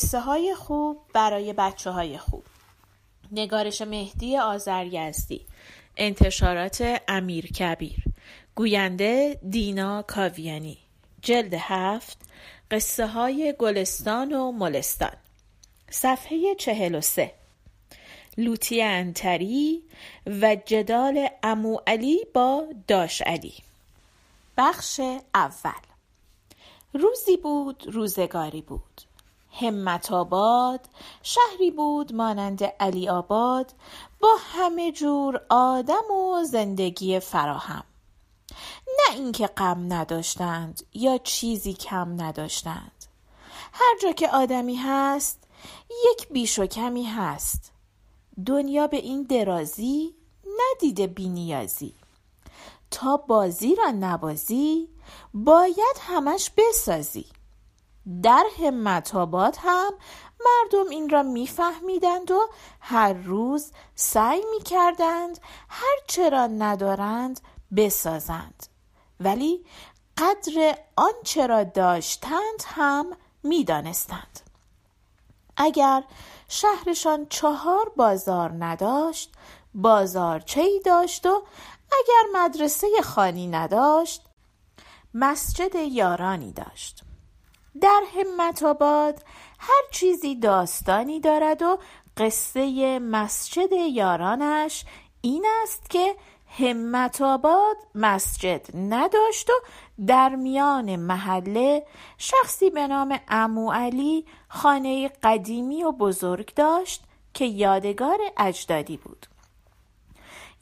قصه های خوب برای بچه های خوب. نگارش مهدی آزرگزدی انتشارات امیر کبیر. گوینده دینا کاویانی. جلد هفت قصه های گلستان و ملستان. صفحه چهل و سه. لوتی انتری و جدال امو علی با داش علی. بخش اول. روزی بود روزگاری بود. همت آباد شهری بود مانند علی آباد با همه جور آدم و زندگی فراهم. نه اینکه غم نداشتند یا چیزی کم نداشتند. هر جا که آدمی هست یک بیش و کمی هست. دنیا به این درازی ندیده بینیازی تا بازی را نبازی باید همش بسازی. در همت آباد هم مردم این را میفهمیدند و هر روز سعی می‌کردند هر چرا ندارند بسازند. ولی قدر آنچه را داشتند هم می‌دانستند. اگر شهرشان چهار بازار نداشت بازارچه ای داشت و اگر مدرسه خانی نداشت مسجد یارانی داشت. در همت آباد هر چیزی داستانی دارد و قصه مسجد یارانش این است که همت آباد مسجد نداشت و در میان محله شخصی به نام امو علی خانه قدیمی و بزرگ داشت که یادگار اجدادی بود.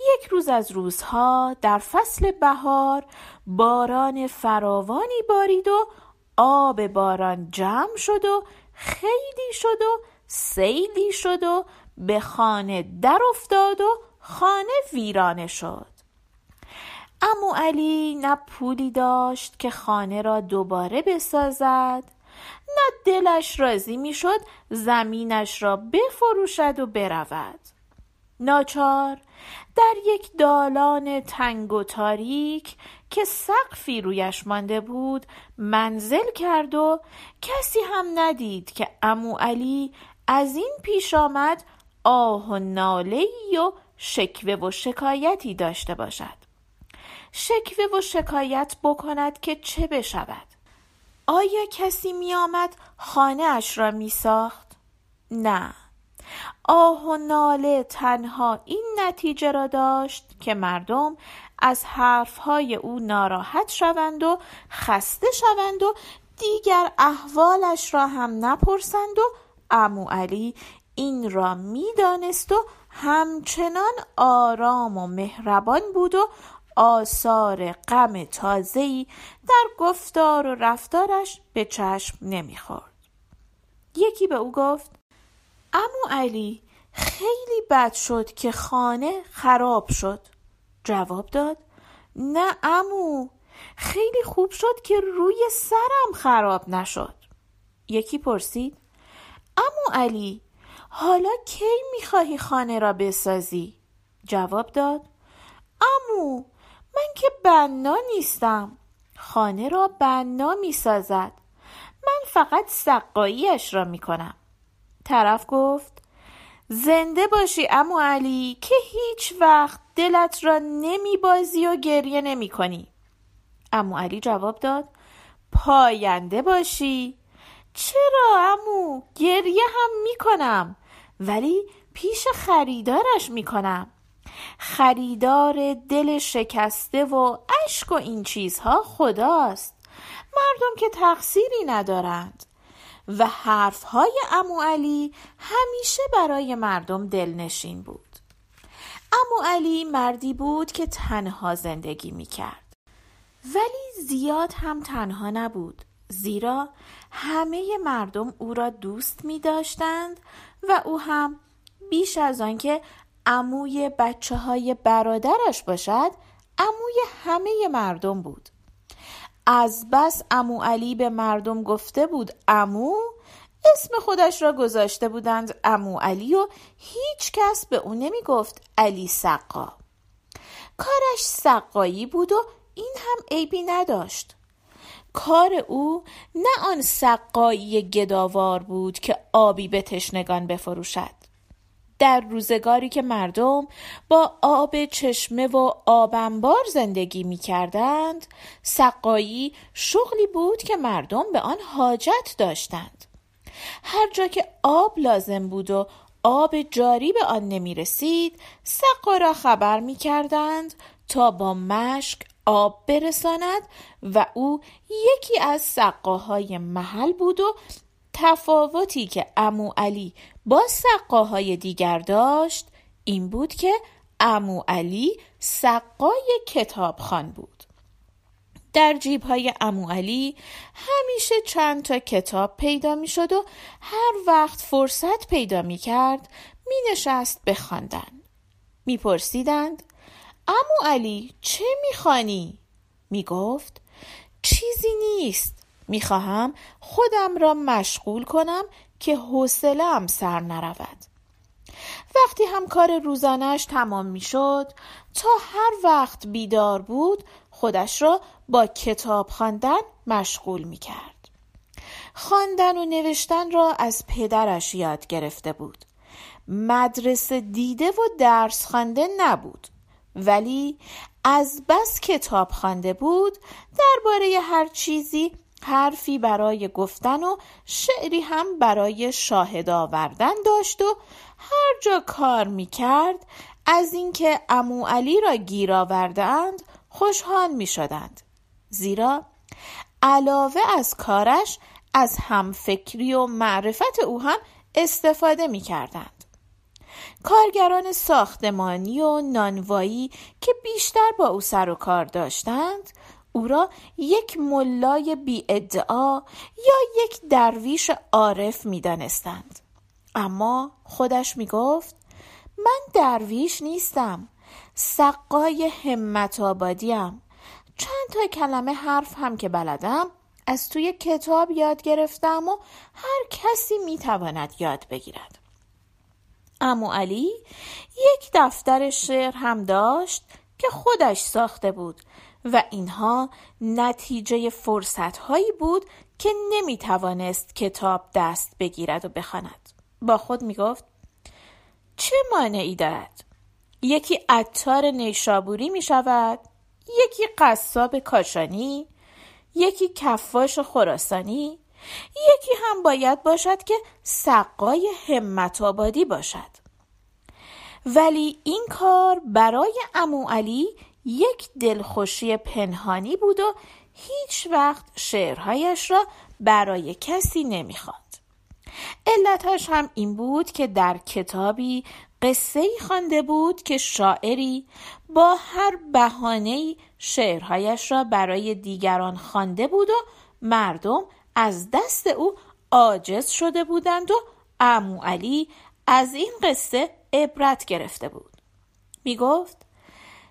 یک روز از روزها در فصل بهار باران فراوانی بارید و آب باران جمع شد و خیلی شد و سیلی شد و به خانه در افتاد و خانه ویرانه شد. امو علی نه پولی داشت که خانه را دوباره بسازد نه دلش راضی می‌شد زمینش را بفروشد و برود. ناچار در یک دالان تنگ و تاریک که سقفی رویش مانده بود منزل کرد و کسی هم ندید که امو علی از این پیش آمد آه و ناله و شکوه و شکایتی داشته باشد. شکوه و شکایت بکند که چه بشود؟ آیا کسی می آمد خانه اش را می ساخت؟ نه. آه و ناله تنها این نتیجه را داشت که مردم از حرفهای او ناراحت شوند و خسته شوند و دیگر احوالش را هم نپرسند و امو علی این را می‌دانست و همچنان آرام و مهربان بود و آثار غم تازه‌ای در گفتار و رفتارش به چشم نمی‌خورد. یکی به او گفت امو علی خیلی بد شد که خانه خراب شد. جواب داد نه امو خیلی خوب شد که روی سرم خراب نشد. یکی پرسید امو علی حالا کی می‌خواهی خانه را بسازی؟ جواب داد امو من که بنا نیستم. خانه را بنا می‌سازد. من فقط سقاییش را می‌کنم. طرف گفت زنده باشی امو علی که هیچ وقت دلت را نمی بازی و گریه نمی کنی امو علی جواب داد پاینده باشی. چرا امو؟ گریه هم می کنم ولی پیش خریدارش می کنم خریدار دل شکسته و اشک و این چیزها خداست. مردم که تقصیری ندارند. و حرفهای امو علی همیشه برای مردم دلنشین بود. امو علی مردی بود که تنها زندگی می کرد ولی زیاد هم تنها نبود. زیرا همه مردم او را دوست می داشتند و او هم بیش از آنکه عموی بچه های برادرش باشد عموی همه مردم بود. از بس امو علی به مردم گفته بود امو اسم خودش را گذاشته بودند امو علی و هیچ کس به او نمی گفت علی سقا. کارش سقایی بود و این هم عیبی نداشت. کار او نه آن سقایی گداوار بود که آبی به تشنگان بفروشد. در روزگاری که مردم با آب چشمه و آبنبار زندگی می کردند سقایی شغلی بود که مردم به آن حاجت داشتند. هر جا که آب لازم بود و آب جاری به آن نمی رسید سقا را خبر می کردند تا با مشک آب برساند و او یکی از سقاهای محل بود و تفاوتی که امو علی با سقاهای دیگر داشت این بود که امو علی سقای کتابخان بود در جیب های امو علی همیشه چند تا کتاب پیدا می شد و هر وقت فرصت پیدا می کرد می نشست بخواندن. می پرسیدند امو علی چه می خانی؟ می گفت چیزی نیست می خواهم خودم را مشغول کنم که حوصله‌ام سر نرود. وقتی هم کار روزانش تمام می شد تا هر وقت بیدار بود خودش را با کتاب خواندن مشغول می کرد. خواندن و نوشتن را از پدرش یاد گرفته بود. مدرسه دیده و درس خوانده نبود ولی از بس کتاب خوانده بود درباره هر چیزی حرفی برای گفتن و شعری هم برای شاهد آوردن داشت و هر جا کار می کرد از اینکه امو علی را گیر آوردند خوشحال می شدند. زیرا علاوه از کارش از همفکری و معرفت او هم استفاده می کردند. کارگران ساختمانی و نانوایی که بیشتر با او سر و کار داشتند او را یک ملای بی ادعا یا یک درویش عارف می دانستند. اما خودش می گفت من درویش نیستم سقای همت آبادیم چند تا کلمه حرف هم که بلدم از توی کتاب یاد گرفتم و هر کسی می‌تواند یاد بگیرد امو علی یک دفتر شعر هم داشت که خودش ساخته بود و اینها نتیجه فرصت هایی بود که نمی توانست کتاب دست بگیرد و بخواند. با خود می گفت چه مانعی دارد؟ یکی عطار نیشابوری می شود یکی قصاب کاشانی یکی کفاش خراسانی یکی هم باید باشد که سقای همت آبادی باشد ولی این کار برای امو علی یک دلخوشی پنهانی بود و هیچ وقت شعرهایش را برای کسی نمی‌خواند. علتش هم این بود که در کتابی قصه ای خوانده بود که شاعری با هر بهانه‌ای شعرهایش را برای دیگران خوانده بود و مردم از دست او عاجز شده بودند و امو علی از این قصه عبرت گرفته بود می گفت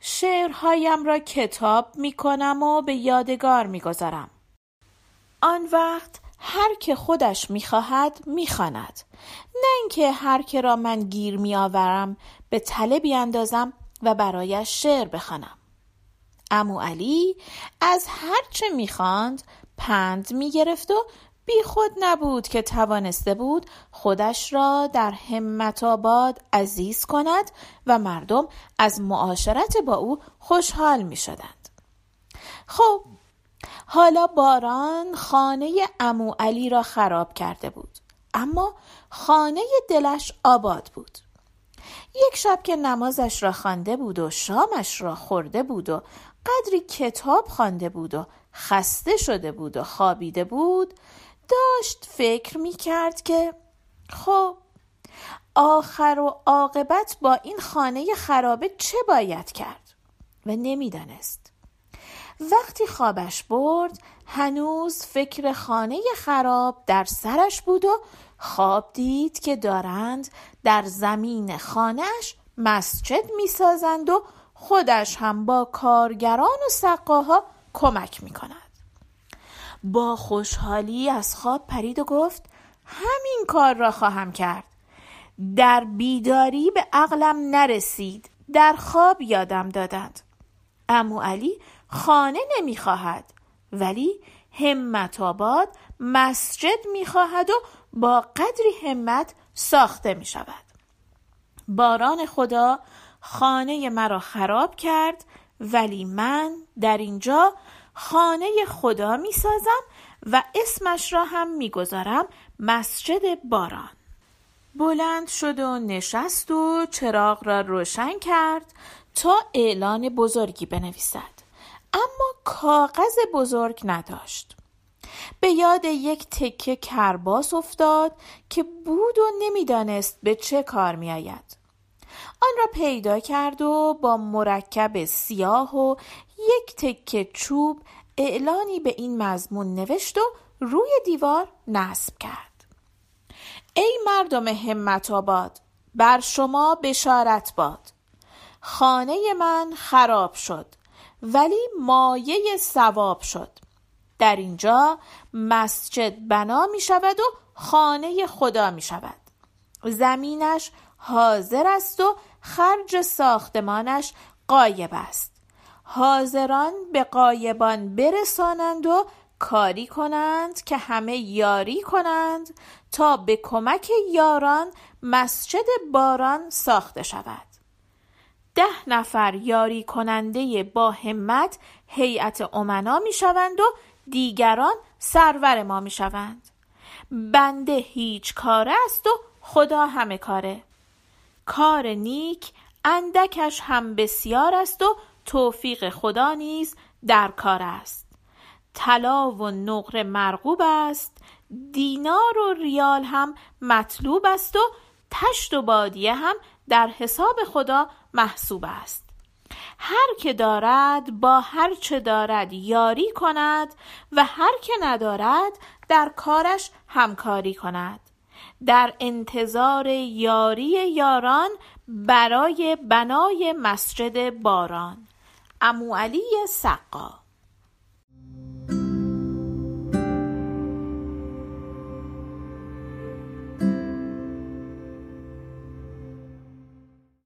شعرهایم را کتاب می کنم و به یادگار می گذارم. آن وقت هر که خودش می‌خواهد می‌خواند نه اینکه هر که را من گیر میآورم به تله بیاندازم و برایش شعر بخوانم امو علی از هرچه می‌خواند پند می‌گرفت و بی خود نبود که توانسته بود خودش را در همت آباد عزیز کند و مردم از معاشرت با او خوشحال می شدند. خب حالا باران خانه امو علی را خراب کرده بود اما خانه دلش آباد بود یک شب که نمازش را خوانده بود و شامش را خورده بود و قدری کتاب خوانده بود و خسته شده بود و خوابیده بود داشت فکر می کرد که خب آخر و عاقبت با این خانه خرابه چه باید کرد و نمی‌دانست وقتی خوابش برد هنوز فکر خانه خراب در سرش بود و خواب دید که دارند در زمین خانهش مسجد می‌سازند و خودش هم با کارگران و سقاها کمک می کند. با خوشحالی از خواب پرید و گفت همین کار را خواهم کرد. در بیداری به عقلم نرسید. در خواب یادم دادند. امو علی خانه نمی‌خواهد ولی همت آباد مسجد می‌خواهد و با قدری همت ساخته می شود باران خدا خانه مرا خراب کرد ولی من در اینجا خانه خدا می سازم و اسمش را هم می‌گذارم مسجد باران. بلند شد و نشست و چراغ را روشن کرد تا اعلان بزرگی بنویسد. اما کاغذ بزرگ نداشت. به یاد یک تکه کرباس افتاد که بود و نمی‌دانست به چه کار میآید. آن را پیدا کرد و با مرکب سیاه و یک تکه چوب اعلانی به این مضمون نوشت و روی دیوار نصب کرد. ای مردم همت آباد بر شما بشارت باد. خانه من خراب شد ولی مایه سواب شد. در اینجا مسجد بنا می شود و خانه خدا می شود. زمینش حاضر است و خرج ساختمانش قایب است. حاضران به قایبان برسانند و کاری کنند که همه یاری کنند تا به کمک یاران مسجد باران ساخته شود. ده نفر یاری کننده با همت هیئت امنا می شوند و دیگران سرور ما می شوند. بنده هیچ کاره است و خدا همه کاره. کار نیک اندکش هم بسیار است و توفیق خدا نیز در کار است. طلا و نقره مرغوب است دینار و ریال هم مطلوب است و تشت و بادیه هم در حساب خدا محسوب است. هر که دارد با هر چه دارد یاری کند و هر که ندارد در کارش همکاری کند. در انتظار یاری یاران برای بنای مسجد باران. امو علی سقا.